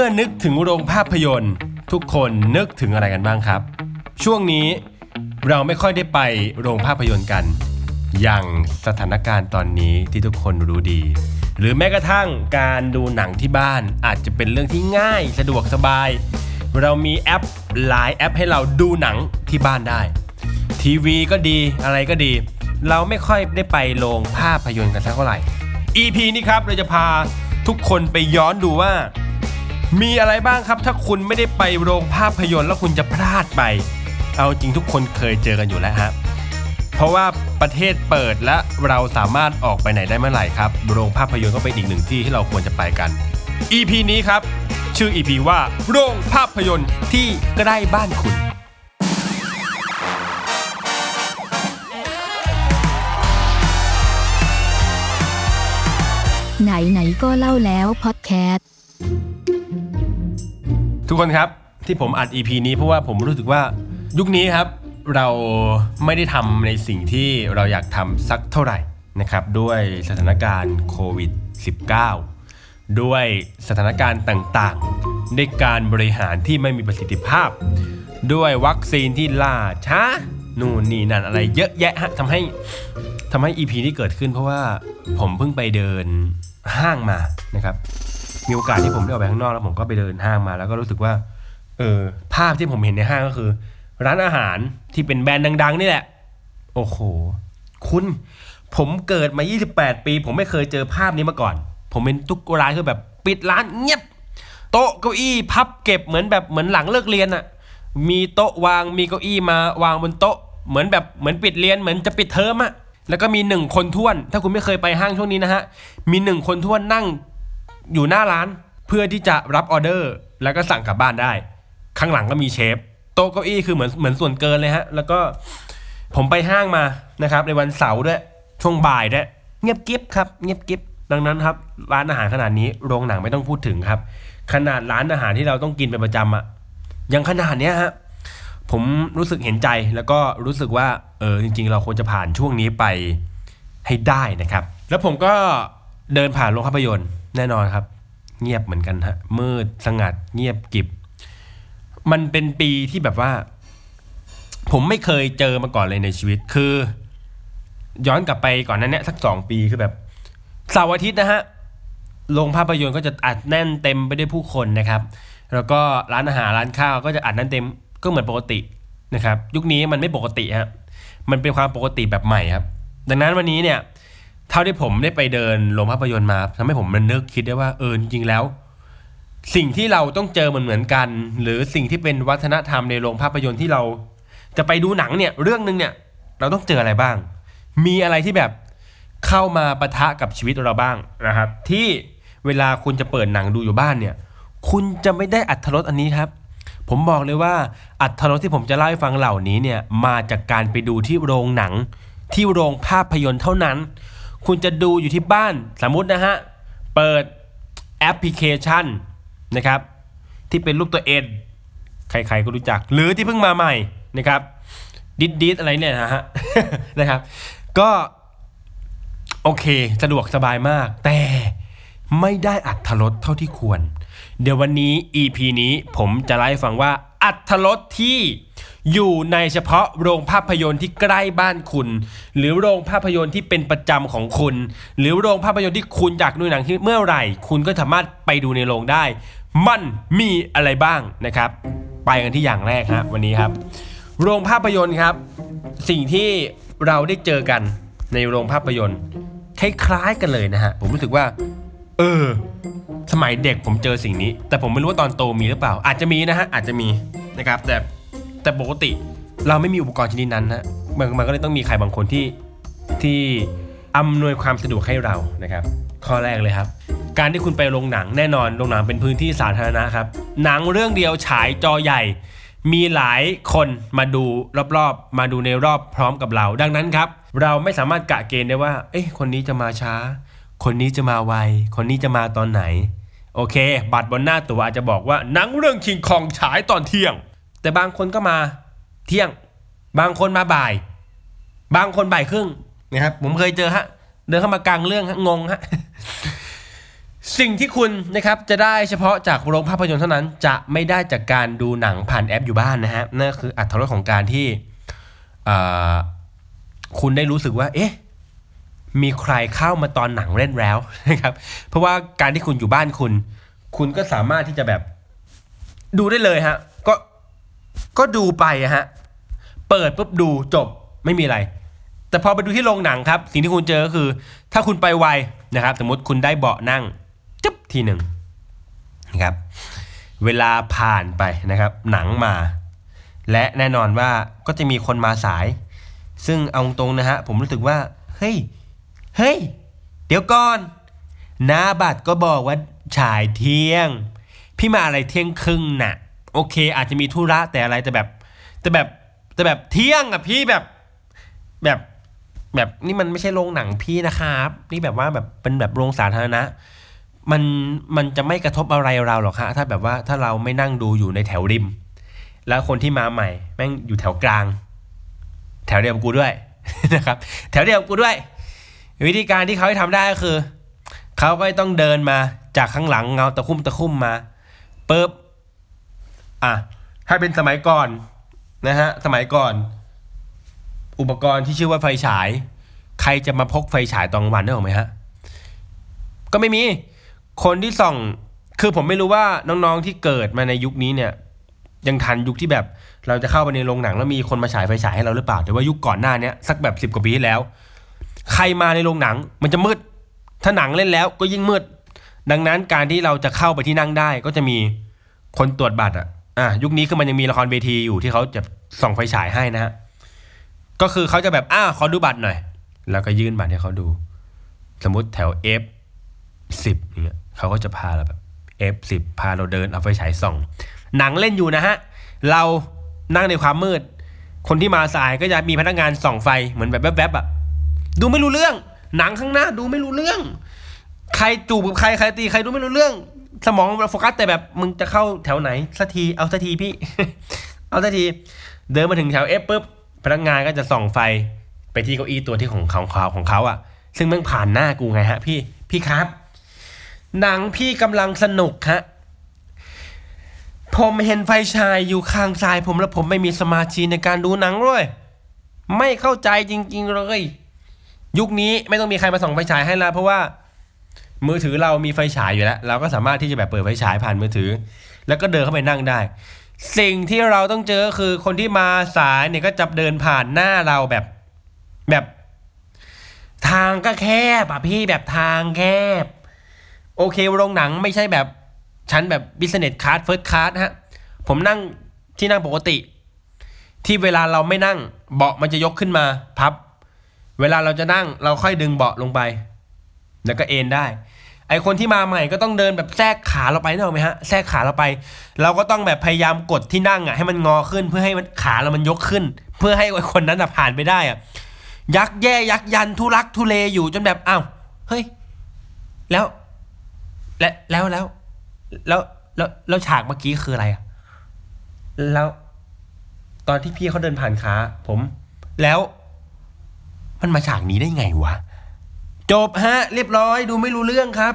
มื่อนึกถึงโรงภาพยนตร์ ทุกคนนึกถึงอะไรกันบ้างครับ ช่วงนี้เราไม่ค่อยได้ไปโรงภาพยนตร์กัน อย่างสถานการณ์ตอนนี้ที่ทุกคนรู้ดี หรือแม้กระทั่งการดูหนังที่บ้านอาจจะเป็นเรื่องที่ง่ายสะดวกสบาย เรามีแอปหลายแอปให้เราดูหนังที่บ้านได้ ทีวีก็ดีอะไรก็ดี เราไม่ค่อยได้ไปโรงภาพยนตร์กันสักเท่าไหร่ EP นี้ครับเราจะพาทุกคนไปย้อนดูว่า มีอะไรบ้างครับถ้าคุณไม่ได้ไปโรงภาพยนตร์แล้วคุณจะพลาดไป เอาจริงทุกคนเคยเจอกันอยู่แล้วฮะเพราะว่าประเทศเปิดและเราสามารถออกไปไหนได้เมื่อไหร่ครับ โรงภาพยนตร์ก็เป็นอีกหนึ่งที่ที่เราควรจะไปกัน EP นี้ครับ ชื่อ EP ว่า โรงภาพยนตร์ที่ใกล้บ้านคุณไหนไหนๆก็เล่าแล้วพอดแคสต์ ทุกคนครับที่ผมอัด EP นี้เพราะว่าผมรู้สึกว่ายุคนี้ครับเราไม่ได้ทำในสิ่งที่เราอยากทำสักเท่าไหร่นะครับด้วยสถานการณ์โควิด -19 ด้วยสถานการณ์ต่างๆ ด้วยการบริหารที่ไม่มีประสิทธิภาพ ด้วยวัคซีนที่ล่าช้านู่นนี่นั่นอะไรเยอะแยะฮะทำให้ทำให้ EP ที่เกิดขึ้นเพราะว่าผมเพิ่งไปเดินห้างมานะครับ มีโอกาสที่ผมได้ออกไปข้างนอกแล้วผมก็ไปเดินห้างมา แล้วก็รู้สึกว่า เออ ภาพที่ผมเห็นในห้างก็คือ ร้านอาหารที่เป็นแบรนด์ดัง ๆ นี่แหละ โอ้โห คุณ ผมเกิดมา 28 ปี ผมไม่เคยเจอภาพนี้มาก่อน ผมเป็นทุกร้านคือแบบปิดร้านเงียบ โต๊ะเก้าอี้พับเก็บเหมือนแบบเหมือนหลังเลิกเรียนอะมีโต๊ะวางมีเก้าอี้มาวางบนโต๊ะ เหมือนแบบเหมือนปิดเรียนเหมือนจะปิดเทอมอะแล้วก็มีหนึ่งคนท้วน ถ้าคุณไม่เคยไปห้างช่วงนี้นะฮะ มีหนึ่งคนท้วนนั่ง อยู่หน้าร้านเพื่อที่จะรับออเดอร์ แล้วก็สั่งกลับบ้านได้ ข้างหลังก็มีเชฟโต๊ะเก้าอี้คือเหมือนเหมือนส่วนเกินเลยฮะ แล้วก็ผมไปห้างมานะครับ ในวันเสาร์ด้วยช่วงบ่ายด้วยเงียบกิ๊บครับ เงียบกิ๊บดังนั้นครับ ร้านอาหารขนาดนี้โรงหนังไม่ต้องพูดถึงครับ ขนาดร้านอาหารที่เราต้องกินเป็นประจำอะยังขนาดเนี้ยฮะผมรู้สึกเห็นใจแล้วก็รู้สึกว่าเออจริง ๆ เราควรจะผ่านช่วงนี้ไปให้ได้นะครับ แล้วผมก็เดินผ่านโรงภาพยนตร์ แน่นอนครับ เงียบเหมือนกันฮะมืดสงัด เงียบกิบ มันเป็นปีที่แบบว่า ผมไม่เคยเจอมาก่อนเลยในชีวิต คือ ย้อนกลับไปก่อนนั้นเนี่ยสักสองปีคือแบบเสาร์อาทิตย์นะฮะโรงภาพยนตร์ก็จะอัดแน่นเต็มไปด้วยผู้คนนะครับ แล้วก็ร้านอาหารร้านข้าวก็จะอัดแน่นเต็มก็เหมือนปกตินะครับ ยุคนี้มันไม่ปกติฮะมันเป็นความปกติแบบใหม่ครับ ดังนั้นวันนี้เนี่ย เท่าที่ผมได้ไปเดินโรงภาพยนตร์มาทำให้ผมมันนึกคิดได้ว่าเออจริงๆแล้ว สิ่งที่เราต้องเจอเหมือนเหมือนกัน หรือสิ่งที่เป็นวัฒนธรรมในโรงภาพยนตร์ที่เรา จะไปดูหนังเนี่ยเรื่องหนึ่งเนี่ย เราต้องเจออะไรบ้าง มีอะไรที่แบบเข้ามาปะทะกับชีวิตเราบ้างนะครับ ที่เวลาคุณจะเปิดหนังดูอยู่บ้านเนี่ย คุณจะไม่ได้อัธรสอันนี้ครับ ผมบอกเลยว่าอัธรสที่ผมจะเล่าให้ฟังเหล่านี้เนี่ยมาจากการไปดูที่โรงหนังที่โรงภาพยนตร์เท่านั้น คุณจะดูอยู่ที่บ้านสมมุตินะฮะ เปิดแอปพลิเคชันนะครับ ที่เป็นรูปตัวเอ็นใครๆก็รู้จัก หรือที่เพิ่งมาใหม่นะครับดิดดิดอะไรเนี่ยนะฮะนะครับ ก็โอเคสะดวกสบายมาก แต่ไม่ได้อัตรสเท่าที่ควร เดี๋ยววันนี้ EP นี้ผมจะเล่าให้ฟังว่าอัตรสที่ อยู่ในเฉพาะโรงภาพยนตร์ที่ใกล้บ้านคุณ หรือโรงภาพยนตร์ที่เป็นประจำของคุณ หรือโรงภาพยนตร์ที่คุณอยากดูหนังที่เมื่อไหร่ คุณก็สามารถไปดูในโรงได้ มันมีอะไรบ้างนะครับ ไปกันที่อย่างแรกฮะวันนี้ครับ โรงภาพยนตร์ครับ สิ่งที่เราได้เจอกันในโรงภาพยนตร์คล้ายๆกันเลยนะฮะผมรู้สึกว่า เออ สมัยเด็กผมเจอสิ่งนี้ แต่ผมไม่รู้ว่าตอนโตมีหรือเปล่า อาจจะมีนะฮะอาจจะมีนะครับแต่ แต่ปกติเราไม่มีอุปกรณ์ชนิดนั้นนะมันมันก็เลยต้องมีใครบางคนที่ที่อำนวยความสะดวกให้เรานะครับ ข้อแรกเลยครับ การที่คุณไปโรงหนังแน่นอนโรงหนังเป็นพื้นที่สาธารณะครับ หนังเรื่องเดียวฉายจอใหญ่ มีหลายคนมาดูรอบๆ มาดูในรอบพร้อมกับเรา ดังนั้นครับ เราไม่สามารถกะเกณฑ์ได้ว่า เอ๊ะคนนี้จะมาช้า คนนี้จะมาไว คนนี้จะมาตอนไหน โอเค บัตรบนหน้าตัวอาจจะบอกว่าหนังเรื่องคิงคองฉายตอนเที่ยง แต่บางคนก็มาเที่ยง บางคนมาบ่าย บางคนบ่ายครึ่งนะครับผมเคยเจอฮะเดินเข้ามากลางเรื่องฮะงงฮะสิ่งที่คุณนะครับจะได้เฉพาะจากโรงภาพยนตร์เท่านั้น จะไม่ได้จากการดูหนังผ่านแอปอยู่บ้านนะฮะนั่นคืออัตรสของการที่คุณได้รู้สึกว่า เอ๊ะ มีใครเข้ามาตอนหนังเล่นแล้วนะครับ เพราะว่าการที่คุณอยู่บ้านคุณ คุณก็สามารถที่จะแบบดูได้เลยฮะ ก็ดูไปอะฮะ เปิดปุ๊บดูจบไม่มีอะไร แต่พอไปดูที่โรงหนังครับ สิ่งที่คุณเจอก็คือ ถ้าคุณไปไวนะครับ สมมติคุณได้เบาะนั่งจึ๊บทีหนึ่งนะครับ เวลาผ่านไปนะครับ หนังมา และแน่นอนว่าก็จะมีคนมาสาย ซึ่งเอาตรงนะฮะผมรู้สึกว่า เฮ้ย เฮ้ย เดี๋ยวก่อนหน้าบัตรก็บอกว่าฉายเที่ยง พี่มาอะไรเที่ยงครึ่งน่ะ โอเค อาจจะมีธุระแต่อะไรแต่แบบ แต่แบบแต่แบบเที่ยงอะพี่แบบแบบแบบนี่มันไม่ใช่โรงหนังพี่นะครับนี่แบบว่าแบบเป็นแบบโรงสาธารณะ มันมันจะไม่กระทบอะไรเราหรอกฮะถ้าแบบว่าถ้าเราไม่นั่งดูอยู่ในแถวริม แล้วคนที่มาใหม่ แม่งอยู่แถวกลาง แถวเดียวกับกูด้วยนะครับ แถวเดียวกับกูด้วย วิธีการที่เขาให้ทำได้ก็คือ เขาก็ต้องเดินมาจากข้างหลังเงาตะคุ่มตะคุ่มมาปุ๊บ อะถ้าเป็นสมัยก่อนนะฮะสมัยก่อน อุปกรณ์ที่ชื่อว่าไฟฉาย ใครจะมาพกไฟฉายตอนกลางวันได้หรอไหมฮะก็ไม่มีคนที่ส่องคือผมไม่รู้ว่าน้องๆที่เกิดมาในยุคนี้เนี่ย ยังทันยุคที่แบบเราจะเข้าไปในโรงหนังแล้วมีคนมาฉายไฟฉายให้เราหรือเปล่าแต่ว่ายุคก่อนหน้าเนี้ยสักแบบสิบกว่าปีที่แล้ว ใครมาในโรงหนังมันจะมืด ถ้าหนังเล่นแล้วก็ยิ่งมืด ดังนั้นการที่เราจะเข้าไปที่นั่งได้ก็จะมีคนตรวจบัตรอะ อะยุคนี้คือมันยังมีละครเวทีอยู่ที่เขาจะส่องไฟฉายให้นะฮะก็คือเขาจะแบบอ้าขอดูบัตรหน่อย แล้วก็ยื่นบัตรให้เขาดู สมมติแถว F สิบอย่างเงี้ยเขาก็จะพาเราแบบ F สิบพาเราเดินเอาไฟฉายส่อง หนังเล่นอยู่นะฮะ เรานั่งในความมืด คนที่มาสายก็จะมีพนักงานส่องไฟเหมือนแบบแวบๆอะดูไม่รู้เรื่อง หนังข้างหน้าดูไม่รู้เรื่อง ใครจูบกับใครใครตีใครดูไม่รู้เรื่อง สมองเราโฟกัสแต่แบบมึงจะเข้าแถวไหนสักทีเอาสักทีพี่ เอาสักที เดินมาถึงแถว F ปุ๊บพนักงานก็จะส่องไฟไปที่เก้าอี้ตัวที่ของของเขาของเขาอะซึ่งมันผ่านหน้ากูไงฮะ พี่พี่ครับ หนังพี่กำลังสนุกฮะผมเห็นไฟฉายอยู่ข้างซ้ายผมแล้วผมไม่มีสมาธิในการดูหนังเลยไม่เข้าใจจริง ๆ เลย ยุคนี้ไม่ต้องมีใครมาส่องไฟฉายให้แล้วเพราะว่า มือถือเรามีไฟฉายอยู่แล้ว เราก็สามารถที่จะแบบเปิดไฟฉายผ่านมือถือ แล้วก็เดินเข้าไปนั่งได้ สิ่งที่เราต้องเจอคือคนที่มาสายเนี่ยก็จะเดินผ่านหน้าเราแบบแบบ ทางก็แคบอะพี่แบบทางแคบ โอเคโรงหนังไม่ใช่แบบชั้นแบบ business class first class ฮะ ผมนั่งที่นั่งปกติ ที่เวลาเราไม่นั่ง เบาะมันจะยกขึ้นมาพับ เวลาเราจะนั่งเราค่อยดึงเบาะลงไป แล้วก็เอนได้ ไอคนที่มาใหม่ก็ต้องเดินแบบแทรกขาเราไปนึกออกไหมฮะแทรกขาเราไป เราก็ต้องแบบพยายามกดที่นั่งอะให้มันงอขึ้นเพื่อให้มันขาเรามันยกขึ้น เพื่อให้ไอคนนั้นอะผ่านไปได้อะยักแย่ยักยันทุรักทุเลอยู่จนแบบอ้าวเฮ้ยแล้ว และแล้วแล้ว แล้วแล้วแล้วฉากเมื่อกี้คืออะไรอะแล้ว ตอนที่พี่เขาเดินผ่านขาผม แล้ว มันมาฉากนี้ได้ไงวะ จบฮะ เรียบร้อยดูไม่รู้เรื่องครับ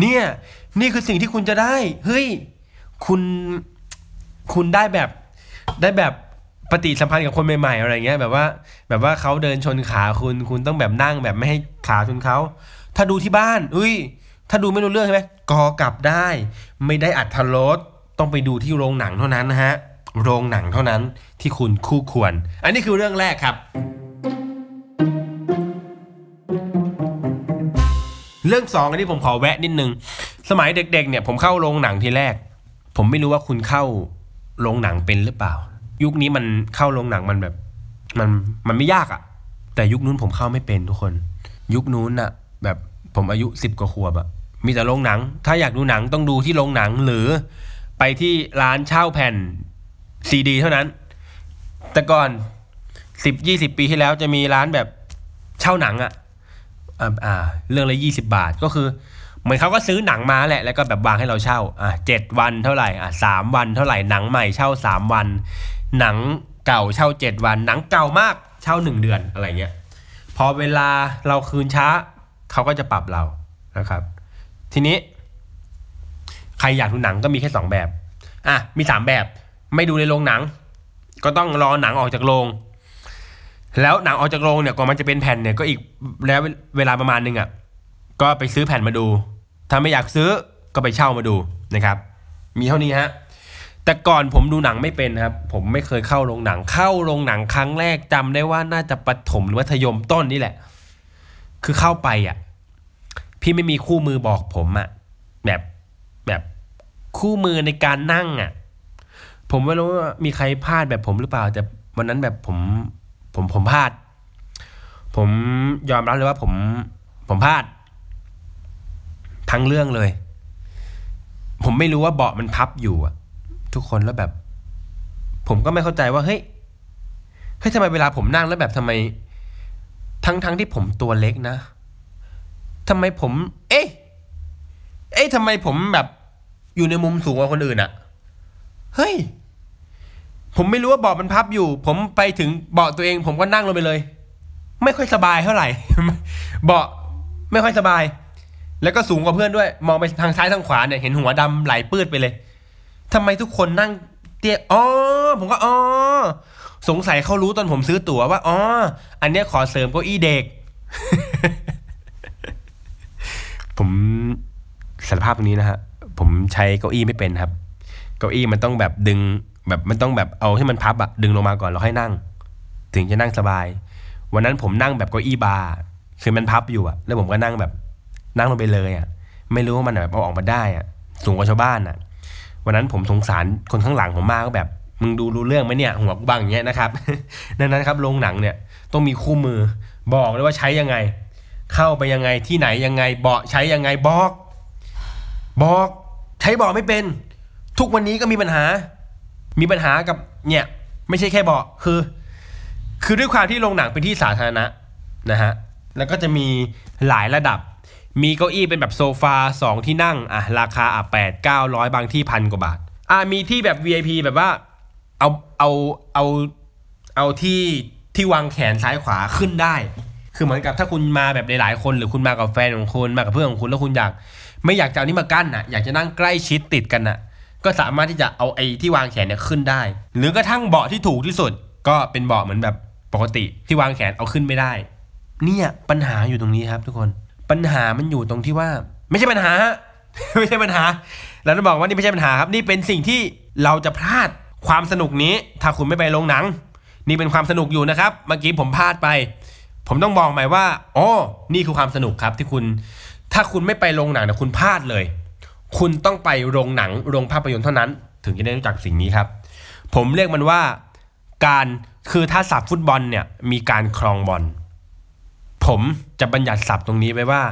เนี่ย นี่คือสิ่งที่คุณจะได้ เฮ้ย คุณ คุณได้แบบ ได้แบบปฏิสัมพันธ์กับคนใหม่ๆอะไรเงี้ย แบบว่า แบบว่าเขาเดินชนขาคุณ คุณต้องแบบนั่งแบบไม่ให้ขาชนเขา ถ้าดูที่บ้าน อุ้ย ถ้าดูไม่รู้เรื่องใช่ไหมกอกลับได้ ไม่ได้อัดทรสต้องไปดูที่โรงหนังเท่านั้นนะฮะ โรงหนังเท่านั้นที่คุณคู่ควร อันนี้คือเรื่องแรกครับ เรื่องสองอันนี้ผมขอแวะนิดนึง สมัยเด็กๆ เนี่ยผมเข้าโรงหนังทีแรก ผมไม่รู้ว่าคุณเข้าโรงหนังเป็นหรือเปล่า ยุคนี้มันเข้าโรงหนังมันแบบ มันมันไม่ยากอะแต่ยุคนู้นผมเข้าไม่เป็นทุกคน ยุคนู้นอะแบบผมอายุสิบกว่าขวบอะมีแต่โรงหนัง ถ้าอยากดูหนังต้องดูที่โรงหนังหรือไปที่ร้านเช่าแผ่นซีดีเท่านั้น แต่ก่อนสิบยี่สิบปีที่แล้วจะมีร้านแบบเช่าหนังอะ อ่าเรื่องละยี่สิบาทก็คือเหมือนเขาก็ซื้อหนังมาแหละแล้วก็แบบวางให้เราเช่าอ่าเจ็ดวันเท่าไหร่อ่าสามวันเท่าไหร่หนังใหม่เช่าสามวัน หนังเก่าเช่าเจ็ดวัน หนังเก่ามากเช่าหนึ่งเดือนอะไรเงี้ยพอเวลาเราคืนช้าเขาก็จะปรับเรานะครับ ทีนี้ ใครอยากดูหนังก็มีแค่สองแบบอะมีสามแบบ ไม่ดูในโรงหนัง ก็ต้องรอหนังออกจากโรง แล้วหนังออกจากโรงเนี่ยก่อนมันจะเป็นแผ่นเนี่ยก็อีกแล้วเวลาประมาณนึงอะก็ไปซื้อแผ่นมาดู ถ้าไม่อยากซื้อก็ไปเช่ามาดูนะครับ มีเท่านี้ฮะแต่ก่อนผมดูหนังไม่เป็นครับ ผมไม่เคยเข้าโรงหนังเข้าโรงหนังครั้งแรกจำได้ว่าน่าจะประถมหรือมัธยมต้นนี่แหละ คือเข้าไปอะ พี่ไม่มีคู่มือบอกผมอะ แบบแบบคู่มือในการนั่งอะ ผมไม่รู้ว่ามีใครพลาดแบบผมหรือเปล่า แต่วันนั้นแบบผม ผมผมพลาด ผมยอมรับเลยว่าผม ผมพลาด ทั้งเรื่องเลย ผมไม่รู้ว่าเบาะมันพับอยู่อะทุกคนแล้วแบบ ผมก็ไม่เข้าใจว่าเฮ้ยเฮ้ยทำไมเวลาผมนั่งแล้วแบบทำไม ทั้งทั้งที่ผมตัวเล็กนะทำไมผม เอ๊ะเอ๊ะทำไมผมแบบอยู่ในมุมสูงกว่าคนอื่นอะเฮ้ย ผมไม่รู้ว่าเบาะมันพับอยู่ ผมไปถึงเบาะตัวเอง ผมก็นั่งลงไปเลย ไม่ค่อยสบายเท่าไหร่ เบาะไม่ค่อยสบาย แล้วก็สูงกว่าเพื่อนด้วย มองไปทางซ้ายทางขวาเนี่ยเห็นหัวดำไหลปื้ดไปเลยทำไมทุกคนนั่งเตี้ยอ๋อผมก็อ๋อสงสัยเขารู้ตอนผมซื้อตั๋วว่าอ๋ออันเนี้ยขอเสริมเก้าอี้เด็ก ผมสารภาพตรงนี้นะฮะผมใช้เก้าอี้ไม่เป็นครับ เก้าอี้มันต้องแบบดึง แบบมันต้องแบบเอาให้มันพับอะดึงลงมาก่อนแล้วค่อยนั่ง ถึงจะนั่งสบาย วันนั้นผมนั่งแบบเก้าอี้บาร์คือมันพับอยู่อะแล้วผมก็นั่งแบบนั่งลงไปเลยอะไม่รู้ว่ามันแบบเอาออกมาได้อะสูงกว่าชาวบ้านอะวันนั้นผมสงสารคนข้างหลังผมมากก็แบบมึงดูรู้เรื่องไหมเนี่ยหัวกูบังอย่างเงี้ยนะครับดังนั้นครับโรงหนังเนี่ยต้องมีคู่มือบอกเลยว่าใช้ยังไง เข้าไปยังไงที่ไหนยังไงเบาะใช้ยังไงบอก บอก ใช้บาะไม่เป็น ทุกวันนี้ก็มีปัญหา มีปัญหากับเนี่ยไม่ใช่แค่เบาะคือ คือด้วยความที่โรงหนังเป็นที่สาธารณะนะฮะแล้วก็จะมีหลายระดับ มีเก้าอี้เป็นแบบโซฟาสองที่นั่งอะราคาอะแปดเก้าร้อยบางที่พันกว่าบาทอะมีที่แบบ VIP แบบว่าเอาเอาเอาเอาที่ที่วางแขนซ้ายขวาขึ้นได้ คือเหมือนกับถ้าคุณมาแบบหลายๆคนหรือคุณมากับแฟนของคุณมากับเพื่อนของคุณแล้วคุณอยาก ไม่อยากจะเอานี้มากั้นอะอยากจะนั่งใกล้ชิดติดกันอะ ก็สามารถที่จะเอาไอ้ที่วางแขนเนี่ยขึ้นได้ หรือกระทั่งเบาะที่ถูกที่สุด ก็เป็นเบาะเหมือนแบบปกติที่วางแขนเอาขึ้นไม่ได้ เนี่ยปัญหาอยู่ตรงนี้ครับทุกคน ปัญหามันอยู่ตรงที่ว่า ไม่ใช่ปัญหาฮะไม่ใช่ปัญหาแล้วต้องบอกว่านี่ไม่ใช่ปัญหาครับ นี่เป็นสิ่งที่เราจะพลาดความสนุกนี้ ถ้าคุณไม่ไปโรงหนัง นี่เป็นความสนุกอยู่นะครับ เมื่อกี้ผมพลาดไป ผมต้องบอกใหม่ว่าอ๋อนี่คือความสนุกครับที่คุณ ถ้าคุณไม่ไปโรงหนังเนี่ยคุณพลาดเลย คุณต้องไปโรงหนังโรงภาพยนตร์เท่านั้น ถึงจะได้รู้จักสิ่งนี้ครับ ผมเรียกมันว่าการคือถ้าสับฟุตบอลเนี่ยมีการครองบอลผมจะบัญญัติศัพท์ตรงนี้ไว้ว่า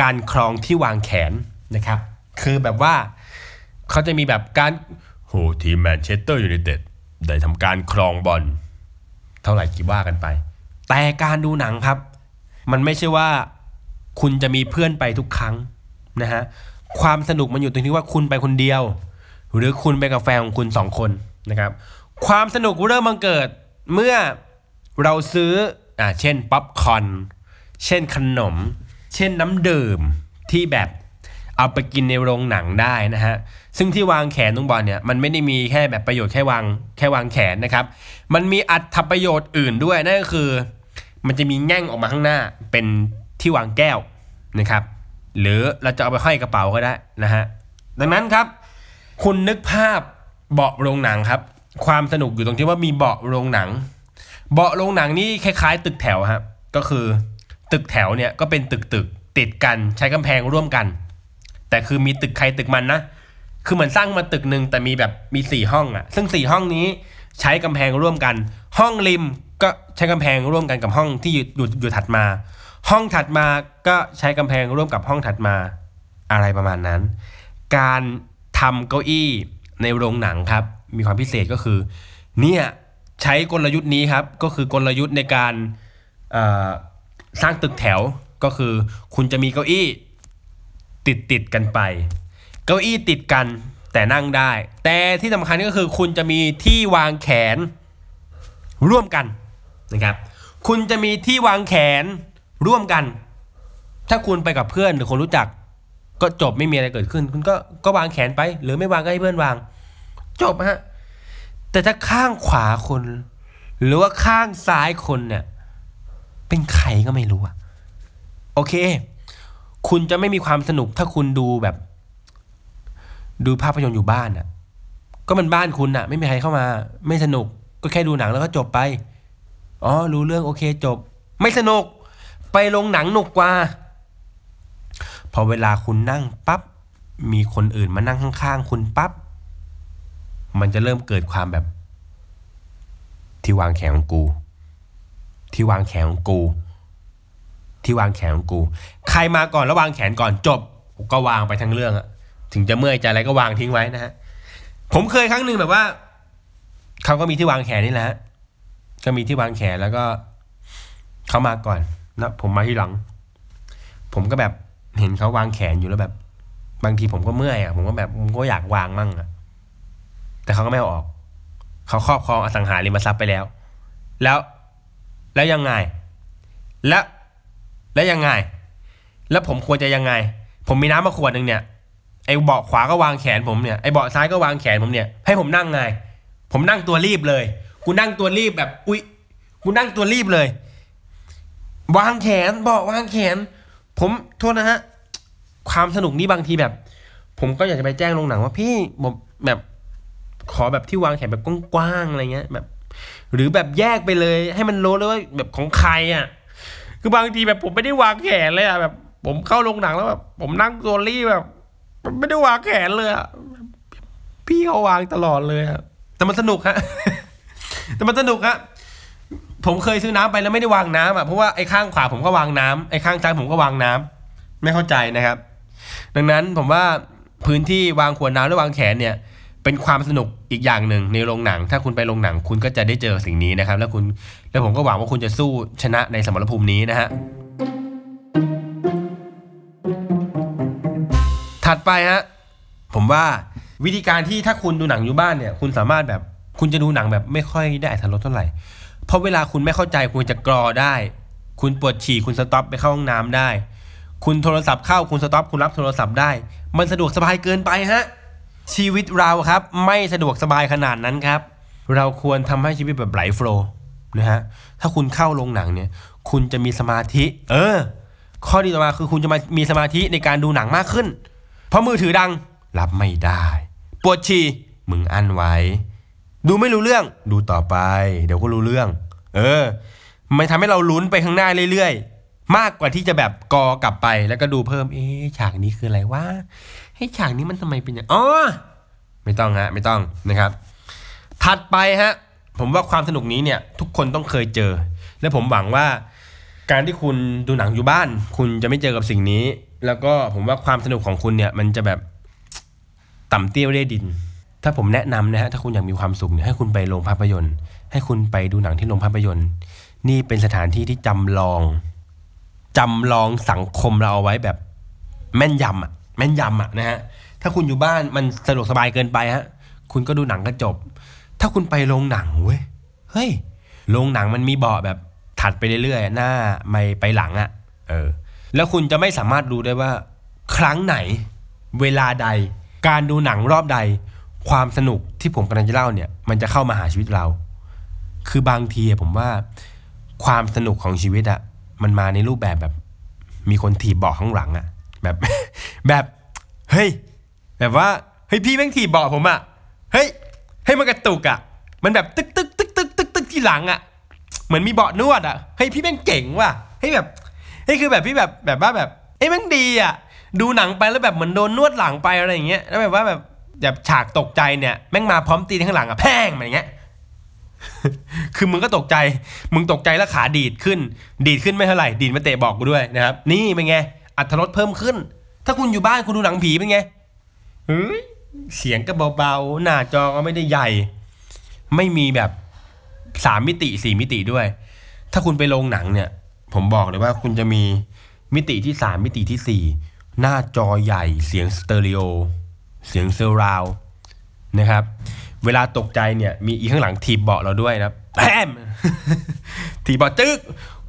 การครองที่วางแขนนะครับ คือแบบว่าเขาจะมีแบบการโหทีมแมนเชสเตอร์ยูไนเต็ดได้ทำการครองบอลเท่าไหร่กี่ว่ากันไป แต่การดูหนังครับ มันไม่ใช่ว่าคุณจะมีเพื่อนไปทุกครั้งนะฮะ ความสนุกมันอยู่ตรงที่ว่าคุณไปคนเดียว หรือคุณไปกับแฟนของคุณสองคนนะครับ ความสนุกเริ่มบังเกิดเมื่อเราซื้ออ่าเช่นป๊อปคอร์นเช่นขนม เช่นน้ำดื่มที่แบบเอาไปกินในโรงหนังได้นะฮะ ซึ่งที่วางแขนตรงบอลเนี่ยมันไม่ได้มีแค่แบบประโยชน์แค่วางแค่วางแขนนะครับ มันมีอัตประโยชน์อื่นด้วยนั่นก็คือ มันจะมีแง่งออกมาข้างหน้าเป็นที่วางแก้วนะครับ หรือเราจะเอาไปห้อยกระเป๋าก็ได้นะฮะดังนั้นครับ คุณนึกภาพเบาะโรงหนังครับ ความสนุกอยู่ตรงที่ว่ามีเบาะโรงหนัง เบาะโรงหนังนี่คล้ายๆ ตึกแถวครับก็คือตึกแถวเนี่ยก็เป็นตึกตึกติดกันใช้กำแพงร่วมกัน แต่คือมีตึกใครตึกมันนะคือเหมือนสร้างมาตึกหนึ่งแต่มีแบบมีสี่ห้องอะซึ่งสี่ห้องนี้ใช้กำแพงร่วมกัน ห้องริมก็ใช้กำแพงร่วมกันกับห้องที่อยู่อยู่ถัดมา ห้องถัดมาก็ใช้กำแพงร่วมกับห้องถัดมาอะไรประมาณนั้น การทำเก้าอี้ในโรงหนังครับ มีความพิเศษก็คือ เนี่ยใช้กลยุทธ์นี้ครับ ก็คือกลยุทธ์ในการสร้างตึกแถวก็คือ คุณจะมีเก้าอี้ติดติดกันไป เก้าอี้ติดกันแต่นั่งได้ แต่ที่สำคัญก็คือ คุณจะมีที่วางแขนร่วมกันนะครับ คุณจะมีที่วางแขน ร่วมกัน ถ้าคุณไปกับเพื่อนหรือคนรู้จัก ก็จบไม่มีอะไรเกิดขึ้น คุณก็ก็วางแขนไป หรือไม่วางก็ให้เพื่อนวาง จบฮะแต่ถ้าข้างขวาคน หรือว่าข้างซ้ายคนเนี่ย เป็นใครก็ไม่รู้อะโอเค คุณจะไม่มีความสนุกถ้าคุณดูแบบ ดูภาพยนตร์อยู่บ้านอะก็มันบ้านคุณอะไม่มีใครเข้ามา ไม่สนุกก็แค่ดูหนังแล้วก็จบไป อ๋อ รู้เรื่องโอเคจบ ไม่สนุก ไปลงหนังหนุกกว่า พอเวลาคุณนั่งปั๊บมีคนอื่นมานั่งข้างๆ คุณปั๊บมันจะเริ่มเกิดความแบบ ที่วางแขนของกู ที่วางแขนของกู ที่วางแขนของกู ใครมาก่อนแล้ววางแขนก่อนจบ ก็วางไปทั้งเรื่องอะถึงจะเมื่อยใจอะไรก็วางทิ้งไว้นะฮะผมเคยครั้งหนึ่งแบบว่าเขาก็มีที่วางแขนนี่แหละก็มีที่วางแขนแล้วก็เขามาก่อน แล้วผมมาที่หลัง ผมก็แบบเห็นเขาวางแขนอยู่แล้วแบบ บางทีผมก็เมื่อยอะผมก็แบบผมก็อยากวางมั่งอะ แต่เขาก็ไม่เอาออก เขาครอบครองอสังหาริมทรัพย์ไปแล้ว แล้วแล้วยังไง แล้วแล้วยังไง แล้วผมควรจะยังไง ผมมีน้ำมาขวดหนึ่งเนี่ยไอ้เบาะขวาก็วางแขนผมเนี่ยไอ้เบาะซ้ายก็วางแขนผมเนี่ยให้ผมนั่งไง ผมนั่งตัวรีบเลย กูนั่งตัวรีบแบบ อุ๊ยกูนั่งตัวรีบเลย วางแขนเบาะวางแขน ผมโทษนะฮะ ความสนุกนี้บางทีแบบ ผมก็อยากจะไปแจ้งโรงหนังว่าพี่ผมแบบขอแบบที่วางแขนแบบกว้างๆอะไรเงี้ยแบบ หรือแบบแยกไปเลย ให้มันรู้เลยว่าแบบของใครอะ คือบางทีแบบผมไม่ได้วางแขนเลยอะแบบ ผมเข้าโรงหนังแล้วแบบผมนั่งตัวรีบแบบไม่ได้วางแขนเลยอะพี่เขาวางตลอดเลยอะแต่มันสนุกฮะแต่มันสนุกฮะ ผมเคยซื้อน้ำไปแล้วไม่ได้วางน้ำอะเพราะว่าไอ้ข้างขวาผมก็วางน้ำไอ้ข้างซ้ายผมก็วางน้ำไม่เข้าใจนะครับ ดังนั้นผมว่าพื้นที่วางขวดน้ำและวางแขนเนี่ย เป็นความสนุกอีกอย่างหนึ่งในโรงหนัง ถ้าคุณไปโรงหนังคุณก็จะได้เจอสิ่งนี้นะครับ แล้วคุณแล้วผมก็หวังว่าคุณจะสู้ชนะในสมรภูมินี้นะฮะถัดไปฮะผมว่าวิธีการที่ถ้าคุณดูหนังอยู่บ้านเนี่ย คุณสามารถแบบคุณจะดูหนังแบบไม่ค่อยได้อรรถรสเท่าไหร่ เพราะเวลาคุณไม่เข้าใจคุณจะกรอได้ คุณปวดฉี่คุณ stop ไปเข้าห้องน้ำได้ คุณโทรศัพท์เข้าคุณ stop คุณรับโทรศัพท์ได้ มันสะดวกสบายเกินไปฮะ ชีวิตเราครับ ไม่สะดวกสบายขนาดนั้นครับ เราควรทำให้ชีวิตแบบไหลโฟล์นะฮะ ถ้าคุณเข้าโรงหนังเนี่ย คุณจะมีสมาธิ เออ ข้อดีต่อมาคือคุณจะมามีสมาธิในการดูหนังมากขึ้น เพราะมือถือดังรับไม่ได้ ปวดฉี่มึงอั้นไว้ ดูไม่รู้เรื่อง ดูต่อไป เดี๋ยวก็รู้เรื่อง เออมันทำให้เราลุ้นไปข้างหน้าเรื่อยๆ มากกว่าที่จะแบบกอกลับไปแล้วก็ดูเพิ่ม เอ๊ฉากนี้คืออะไรวะให้ฉากนี้มันทำไมเป็นอย่างอ๋อไม่ต้องฮะไม่ต้องนะครับ ถัดไปฮะ ผมว่าความสนุกนี้เนี่ยทุกคนต้องเคยเจอ และผมหวังว่า การที่คุณดูหนังอยู่บ้าน คุณจะไม่เจอกับสิ่งนี้ แล้วก็ผมว่าความสนุกของคุณเนี่ย มันจะแบบต่ำเตี้ยเรียดิน ถ้าผมแนะนำนะฮะถ้าคุณอยากมีความสุขเนี่ยให้คุณไปโรงภาพยนตร์ ให้คุณไปดูหนังที่โรงภาพยนตร์ นี่เป็นสถานที่ที่จำลองจำลองสังคมเราเอาไว้แบบแม่นยำอะแม่นยำอะนะฮะถ้าคุณอยู่บ้านมันสะดวกสบายเกินไปฮะคุณก็ดูหนังก็จบ ถ้าคุณไปโรงหนังเว้ยเฮ้ยโรงหนังมันมีเบาะแบบถัดไปเรื่อยๆหน้าไม่ไปหลังอะ่ะ เออ แล้วคุณจะไม่สามารถรู้ได้ว่า ครั้งไหน เวลาใด การดูหนังรอบใด ความสนุกที่ผมกำลังจะเล่าเนี่ย มันจะเข้ามาหาชีวิตเรา คือบางทีผมว่าความสนุกของชีวิตอะมันมาในรูปแบบแบบ มีคนถีบเบาะข้างหลังอะแบบแบบเฮ้ยแบบว่าเฮ้ยพี่แม่งถีบเบาะผมอะเฮ้ยให้มันกระตุกอะมันแบบตึกตึกตึกตึกตึกตึกที่หลังอะเหมือนมีเบาะนวดอะเฮ้ยพี่แม่งเก่งว่ะเฮ้ยแบบเฮ้ยคือแบบพี่แบบแบบว่าแบบเอ้ยแม่งดีอะดูหนังไปแล้วแบบเหมือนโดนนวดหลังไปอะไรอย่างเงี้ยแล้วแบบว่าแบบ แบบฉากตกใจเนี่ยแม่งมาพร้อมตีนข้างหลังอะแพงแบบเงี้ย คือมึงก็ตกใจ มึงตกใจแล้วขาดีดขึ้น ดีดขึ้นไม่เท่าไหร่ ดีดมาเตะบอกกูด้วยนะครับ นี่เป็นไง อัตรสเพิ่มขึ้น ถ้าคุณอยู่บ้านคุณดูหนังผีเป็นไงเฮ้ยเสียงก็เบาๆ หน้าจอก็ไม่ได้ใหญ่ ไม่มีแบบสามมิติสี่มิติด้วย ถ้าคุณไปโรงหนังเนี่ย ผมบอกเลยว่าคุณจะมีมิติที่สามมิติที่สี่หน้าจอใหญ่เสียงสเตอริโอ เสียงเซอร์ราวนะครับ เวลาตกใจเนี่ยมีอีข้างหลังถีบเบาะเราด้วยนะแพมถีบเบาะจึ๊ก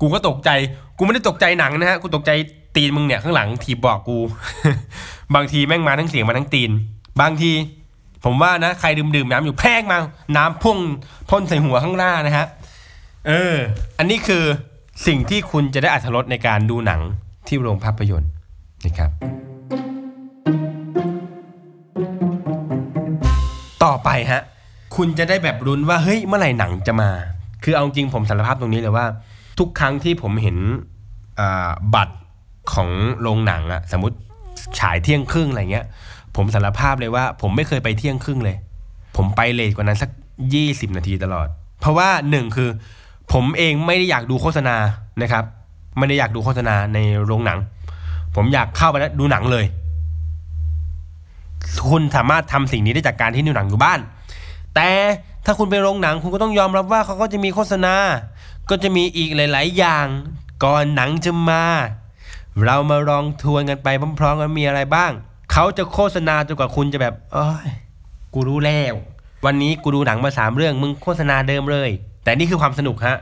กูก็ตกใจ กูไม่ได้ตกใจหนังนะฮะกูตกใจตีนมึงเนี่ยข้างหลังทีบอกกู บางทีแม่งมาทั้งเสียงมาทั้งตีน บางทีผมว่านะใครดื่มดื่มน้ำอยู่แพงมา น้ำพุ่งพ่นใส่หัวข้างหน้านะฮะเออ อันนี้คือสิ่งที่คุณจะได้อัธรสในการดูหนังที่โรงภาพยนตร์นะครับ ต่อไปฮะ คุณจะได้แบบรุ้นว่าเฮ้ยเมื่อไหร่หนังจะมา คือเอาจริงผมสารภาพตรงนี้เลยว่า ทุกครั้งที่ผมเห็นบัตรของโรงหนังอะสมมติฉายเที่ยงครึ่งอะไรเงี้ย ผมสารภาพเลยว่า ผมไม่เคยไปเที่ยงครึ่งเลย ผมไปเลทกว่านั้นสักยี่สิบนาทีตลอด เพราะว่าหนึ่งคือ ผมเองไม่ได้อยากดูโฆษณานะครับไม่ได้อยากดูโฆษณาในโรงหนัง ผมอยากเข้าไปแล้วดูหนังเลย คุณสามารถทำสิ่งนี้ได้จากการที่ดูหนังอยู่บ้าน แต่ถ้าคุณไปโรงหนังคุณก็ต้องยอมรับว่าเขาก็จะมีโฆษณา ก็จะมีอีกหลาย ๆ อย่าง ก่อนหนังจะมา เรามาลองทวนกันไปพร้อมๆกันมีอะไรบ้าง เขาจะโฆษณาจนกว่าคุณจะแบบโอ้ยกูรู้แล้ว วันนี้กูดูหนังมาสามเรื่องมึงโฆษณาเดิมเลย แต่นี่คือความสนุกฮะ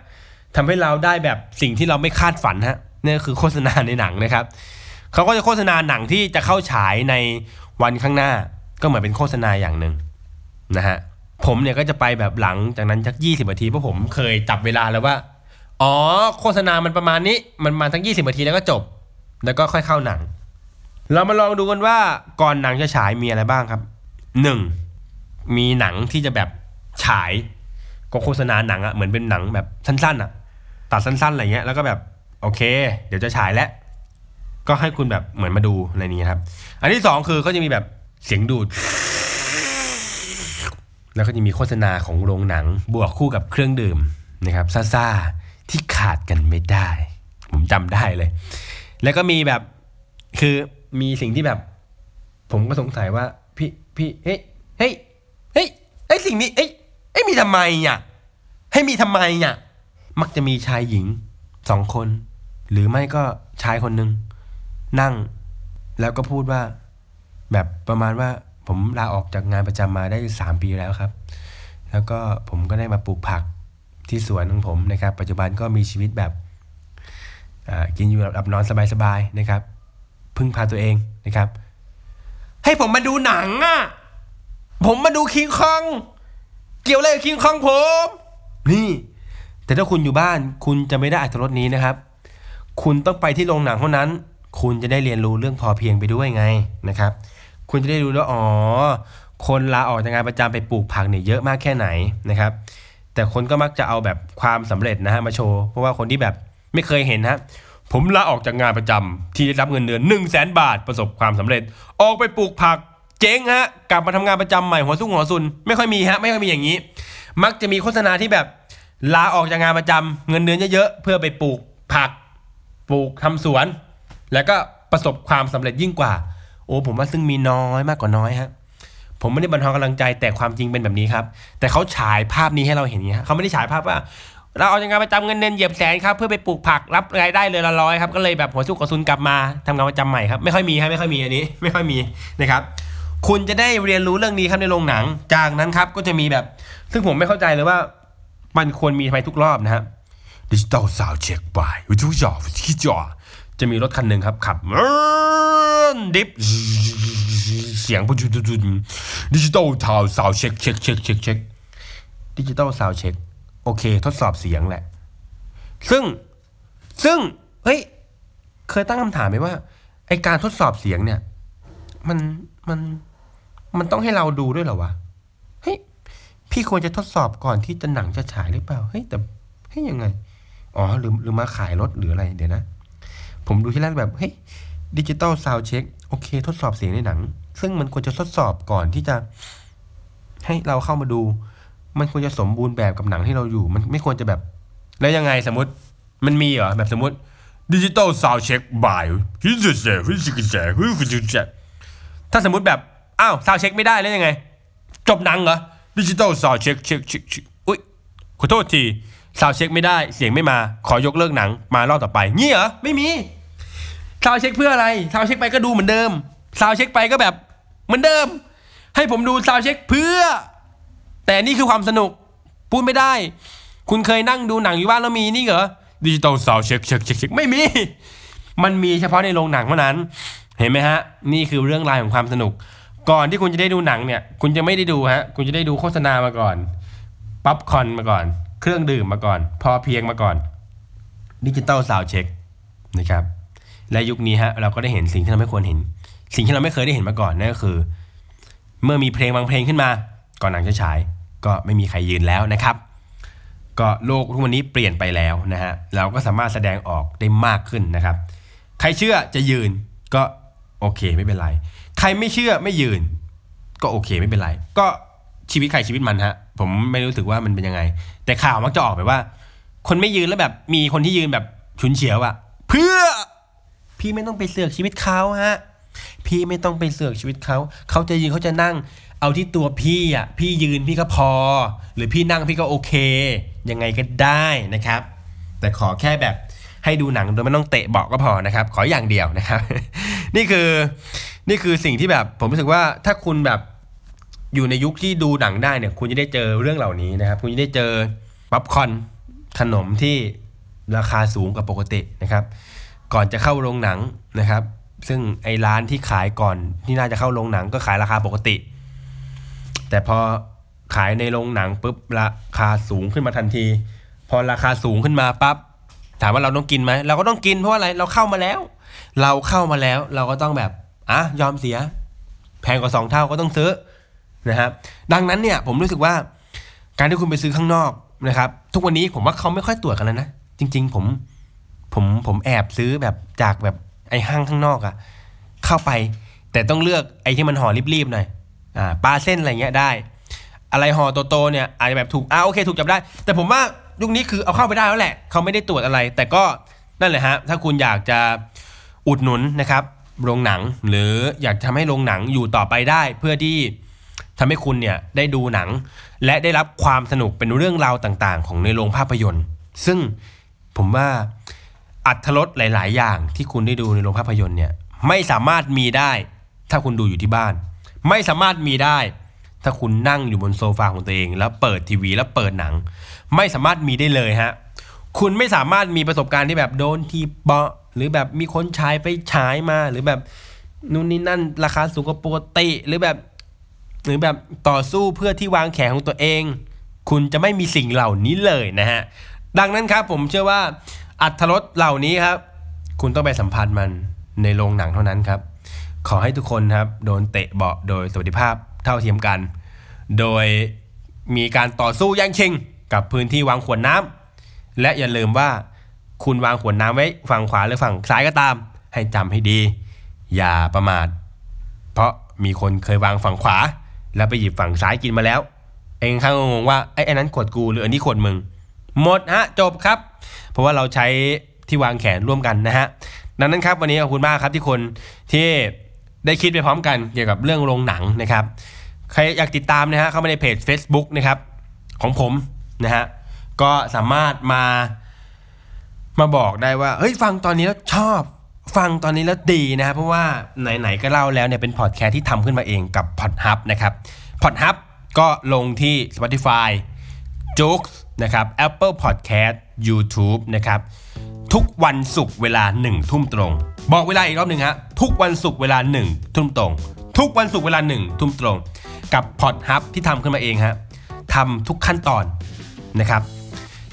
ทำให้เราได้แบบสิ่งที่เราไม่คาดฝันฮะนี่คือโฆษณาในหนังนะครับ เขาก็จะโฆษณาหนังที่จะเข้าฉายใน วันข้างหน้าก็เหมือนเป็นโฆษณาอย่างหนึ่งนะฮะผมเนี่ยก็จะไปแบบหลังจากนั้นสักยี่สิบนาทีเพราะผมเคยจับเวลาแล้วว่า อ๋อ โฆษณามันประมาณนี้ มันมาทั้งยี่สิบนาทีแล้วก็จบ แล้วก็ค่อยเข้าหนัง เรามาลองดูกันว่าก่อนหนังจะฉายมีอะไรบ้างครับหนึ่งมีหนังที่จะแบบฉาย ก็โฆษณาหนังอะเหมือนเป็นหนังแบบสั้นๆอะตัดสั้นๆอะไรเงี้ยแล้วก็แบบโอเค เดี๋ยวจะฉายแล้ว ก็ให้คุณแบบเหมือนมาดูในนี้ครับ อันที่สองคือเขาจะมีแบบเสียงดูด แล้วก็จะมีโฆษณาของโรงหนัง บวกคู่กับเครื่องดื่มนะครับซ่าๆที่ขาดกันไม่ได้ ผมจำได้เลย แล้วก็มีแบบคือมีสิ่งที่แบบ ผมก็สงสัยว่าพี่พี่เฮ้ยเฮ้ยเฮ้ยไอยสิ่งนี้เอ้ยเอ้ยมีทำไมอะให้มีทำไมอะมักจะมีชายหญิงสองคน หรือไม่ก็ชายคนหนึ่ง นั่ง แล้วก็พูดว่า แบบประมาณว่าผมลาออกจากงานประจำมาได้สามปีแล้วครับ แล้วก็ผมก็ได้มาปลูกผักที่สวนของผมนะครับ ปัจจุบันก็มีชีวิตแบบอ่ากินอยู่หลับนอนสบายๆนะครับ พึ่งพาตัวเองนะครับ ให้ผมมาดูหนังอะ ผมมาดูคิงคอง เกี่ยวอะไรกับคิงคองผม นี่ แต่ถ้าคุณอยู่บ้านคุณจะไม่ได้อัตรสนี้นะครับ คุณต้องไปที่โรงหนังเท่านั้น คุณจะได้เรียนรู้เรื่องพอเพียงไปด้วยไงนะครับ คุณจะได้รู้ว่าอ๋อ คนลาออกจากงานประจำไปปลูกผักเนี่ยเยอะมากแค่ไหนนะครับ แต่คนก็มักจะเอาแบบความสำเร็จนะฮะมาโชว์ เพราะว่าคนที่แบบไม่เคยเห็นฮะผมลาออกจากงานประจำที่ได้รับเงินเดือน1นึ่งแสนบาทประสบความสำเร็จ ออกไปปลูกผักเจ๊งฮะกลับมาทำงานประจำใหม่หัวซุกหัวซุน ไม่ค่อยมีฮะไม่ค่อยมีอย่างนี้ มักจะมีโฆษณาที่แบบลาออกจากงานประจำเงินเดือนเยอะๆเพื่อไปปลูกผัก ปลูกทำสวน แล้วก็ประสบความสำเร็จยิ่งกว่า โอ้ผมว่าซึ่งมีน้อยมากกว่าน้อยฮะผมไม่ได้บันทอนกำลังใจแต่ความจริงเป็นแบบนี้ครับ แต่เขาฉายภาพนี้ให้เราเห็นอย่างนี้ฮะเขาไม่ได้ฉายภาพว่า เราเอาจากงานประจำเงินเดือนเหยียบแสนครับเพื่อไปปลูกผักรับรายได้เลยละร้อยครับก็เลยแบบหัวสุกกระสุนกลับมาทำงานประจำใหม่ครับไม่ค่อยมีครับไม่ค่อยมีอันนี้ ไม่ค่อยมีนะครับ คุณจะได้เรียนรู้เรื่องนี้ครับในโรงหนัง จากนั้นครับก็จะมีแบบ ซึ่งผมไม่เข้าใจเลยว่า มันควรมีทำไมทุกรอบนะครับดิจิตอลซาวเช็คบายวิจุจอวิจิจอ จะมีรถคันหนึ่งครับขับดิฟเสียงปุ๊บดิจิตอลทาวซาวเช็คเช็คเช็คเช็คเช็คดิจิตอลซาวเช็คโอเค ทดสอบเสียงแหละ ซึ่งซึ่งเฮ้ยเคยตั้งคำถามไหมว่าไอการทดสอบเสียงเนี่ย มันมันมันต้องให้เราดูด้วยเหรอวะเฮ้ยพี่ควรจะทดสอบก่อนที่จะหนังจะฉายหรือเปล่าเฮ้ยแต่เฮ้ยยังไง อ๋อหรือหรือมาขายรถหรืออะไรเดี๋ยวนะ ผมดูที่แรกแบบเฮ้ยดิจิตอลซาวเช็คโอเค ทดสอบเสียงในหนัง ซึ่งมันควรจะทดสอบก่อนที่จะ ให้เราเข้ามาดู มันควรจะสมบูรณ์แบบกับหนังที่เราอยู่ มันไม่ควรจะแบบ แล้วยังไงสมมติมันมีเหรอแบบสมมติดิจิตอลซาวเช็คบ่ายฮิจิเซฮิจิเซฮิจิเซถ้าสมมติแบบอ้าวซาวเช็คไม่ได้แล้วยังไง จบหนังเหรอดิจิตอลซาวเช็คเช็คเช็คเช็คอุ้ยขอโทษทีซาวเช็คไม่ได้เสียงไม่มา ขอยกเลิกหนังมารอบต่อไปงี้เหรอไม่มี ซาวเช็คเพื่ออะไรซาวเช็คไปก็ดูเหมือนเดิมซาวเช็คไปก็แบบเหมือนเดิม ให้ผมดูซาวเช็คเพื่อ แต่นี่คือความสนุกพูดไม่ได้ คุณเคยนั่งดูหนังอยู่บ้านแล้วมีนี่เหรอ digital sound check check check check ไม่มี มันมีเฉพาะในโรงหนังเท่านั้น เห็นไหมฮะ นี่คือเรื่องราวของความสนุก ก่อนที่คุณจะได้ดูหนังเนี่ย คุณจะไม่ได้ดูฮะ คุณจะได้ดูโฆษณามาก่อน ป๊อปคอร์นมาก่อน เครื่องดื่มมาก่อน พอเพียงมาก่อน digital sound check นะครับ และยุคนี้ฮะเราก็ได้เห็นสิ่งที่เราไม่ควรเห็น สิ่งที่เราไม่เคยได้เห็นมาก่อนนั่นก็คือ เมื่อมีเพลงบางเพลงขึ้นมา ก่อนหนังจะฉาย ก็ไม่มีใครยืนแล้วนะครับ ก็โลกทุกวันนี้เปลี่ยนไปแล้วนะฮะเราก็สามารถแสดงออกได้มากขึ้นนะครับ ใครเชื่อจะยืนก็โอเคไม่เป็นไร ใครไม่เชื่อไม่ยืน ก็โอเคไม่เป็นไร ก็ชีวิตใครชีวิตมันฮะผมไม่รู้สึกว่ามันเป็นยังไง แต่ข่าวมักจะออกไปว่า คนไม่ยืนแล้วแบบมีคนที่ยืนแบบฉุนเฉียวอะเพื่อ พี่ไม่ต้องไปเสือกชีวิตเขาฮะ พี่ไม่ต้องไปเสือกชีวิตเขา เขาจะยืนเขาจะนั่ง เอาที่ตัวพี่อะ พี่ยืนพี่ก็พอ หรือพี่นั่งพี่ก็โอเค ยังไงก็ได้นะครับ แต่ขอแค่แบบให้ดูหนังโดยไม่ต้องเตะเบาะก็พอนะครับ ขออย่างเดียวนะครับ นี่คือนี่คือสิ่งที่แบบผมรู้สึกว่าถ้าคุณแบบอยู่ในยุคที่ดูหนังได้เนี่ย คุณจะได้เจอเรื่องเหล่านี้นะครับ คุณจะได้เจอป๊อปคอนขนมที่ราคาสูงกว่าปกตินะครับ ก่อนจะเข้าโรงหนังนะครับ ซึ่งไอ้ร้านที่ขายก่อนที่น่าจะเข้าโรงหนังก็ขายราคาปกติ แต่พอขายในโรงหนังปุ๊บราคาสูงขึ้นมาทันที พอราคาสูงขึ้นมาปั๊บถามว่าเราต้องกินไหมเราก็ต้องกินเพราะอะไรเราเข้ามาแล้ว เราเข้ามาแล้วเราก็ต้องแบบอะยอมเสีย แพงกว่าสองเท่าก็ต้องซื้อนะครับดังนั้นเนี่ยผมรู้สึกว่าการที่คุณไปซื้อข้างนอกนะครับ ทุกวันนี้ผมว่าเขาไม่ค่อยตรวจกันแล้วนะจริง ๆ ผม ผมผมแอบซื้อแบบจากแบบไอ้ห้างข้างนอกอะเข้าไป แต่ต้องเลือกไอ้ที่มันห่อรีบๆหน่อยอ่าปลาเส้นอะไรเงี้ยได้ อะไรห่อโตๆเนี่ยอาจจะแบบถูกอ่าโอเคถูกจับได้ แต่ผมว่ายุคนี้คือเอาเข้าไปได้แล้วแหละ เขาไม่ได้ตรวจอะไร แต่ก็นั่นแหละฮะถ้าคุณอยากจะอุดหนุนนะครับโรงหนังหรืออยากทำให้โรงหนังอยู่ต่อไปได้ เพื่อที่ทำให้คุณเนี่ยได้ดูหนัง และได้รับความสนุกเป็นเรื่องราวต่างๆ ของในโรงภาพยนตร์ ซึ่งผมว่า อัตรสหลาย ๆ อย่างที่คุณได้ดูในโรงภาพยนตร์เนี่ยไม่สามารถมีได้ ถ้าคุณดูอยู่ที่บ้าน ไม่สามารถมีได้ ถ้าคุณนั่งอยู่บนโซฟาของตัวเอง แล้วเปิดทีวีแล้วเปิดหนัง ไม่สามารถมีได้เลยฮะคุณไม่สามารถมีประสบการณ์ที่แบบโดนทีเบาะหรือแบบมีคนฉายไปฉายมาหรือแบบนู่นนี่นั่นราคาสูงกว่าปกติหรือแบบ หรือแบบต่อสู้เพื่อที่วางแขนของตัวเอง คุณจะไม่มีสิ่งเหล่านี้เลยนะฮะดังนั้นครับผมเชื่อว่า อัตรสเหล่านี้ครับ คุณต้องไปสัมผัสมันในโรงหนังเท่านั้นครับ ขอให้ทุกคนครับ โดนเตะเบาโดยสวัสดิภาพเท่าเทียมกัน โดยมีการต่อสู้แย่งชิง กับพื้นที่วางขวดน้ำและอย่าลืมว่าคุณวางขวดน้ำไว้ฝั่งขวาหรือฝั่งซ้ายก็ตาม ให้จำให้ดี อย่าประมาท เพราะมีคนเคยวางฝั่งขวา แล้วไปหยิบฝั่งซ้ายกินมาแล้ว เองข้างงงว่าไอ้ไอ้นั้นขวดกูหรืออันนี้ขวดมึง หมดฮะจบครับ เพราะว่าเราใช้ที่วางแขนร่วมกันนะฮะดังนั้นครับวันนี้ขอบคุณมากครับที่คนที่ได้คิดไปพร้อมกันเกี่ยวกับเรื่องโรงหนังนะครับ ใครอยากติดตามนะฮะเข้ามาในเพจ Facebook นะครับของผมนะฮะก็สามารถมามาบอกได้ว่าเฮ้ยฟังตอนนี้แล้วชอบฟังตอนนี้แล้วดีนะเพราะว่าไหนๆก็เล่าแล้วเนี่ยเป็นพอดแคสต์ที่ทำขึ้นมาเองกับ p o d h u b นะครับ p o d h u b ก็ลงที่ Spotify j o o x นะครับ Apple Podcast YouTube นะครับทุกวันศุกร์เวลา1ทุ่มตรง บอกเวลาอีกรอบหนึ่งฮะทุกวันศุกร์เวลา1ทุ่มตรง ทุกวันศุกร์เวลา1ทุ่มตรง กับ p o d h u b ที่ทำขึ้นมาเองฮะทำทุกขั้นตอนนะครับ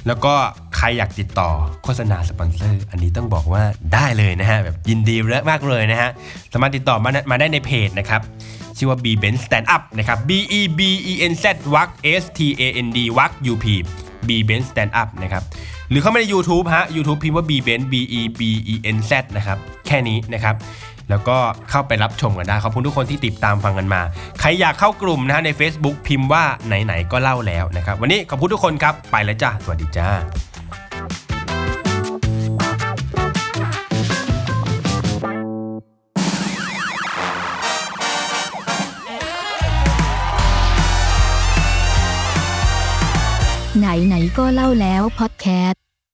แล้วก็ใครอยากติดต่อโฆษณาสปอนเซอร์ อันนี้ต้องบอกว่าได้เลยนะฮะแบบยินดีมากเลยนะฮะสามารถติดต่อมามาได้ในเพจนะครับชื่อว่า B Ben Stand Up นะครับ B E B E N Z วัก S T A N D วัก U P B Ben Stand Up นะครับหรือเข้ามาใน YouTube ฮะ YouTube พิมพ์ว่า B Ben B E B E N Z นะครับแค่นี้นะครับแล้วก็เข้าไปรับชมกันได้ขอบคุณทุกคนที่ติดตามฟังกันมา ใครอยากเข้ากลุ่มนะฮะใน Facebook พิมพ์ว่าไหนๆก็เล่าแล้วนะครับวันนี้ขอบคุณทุกคนครับไปแล้วจ้าสวัสดีจ้า ไหนๆก็เล่าแล้วพอดแคสต์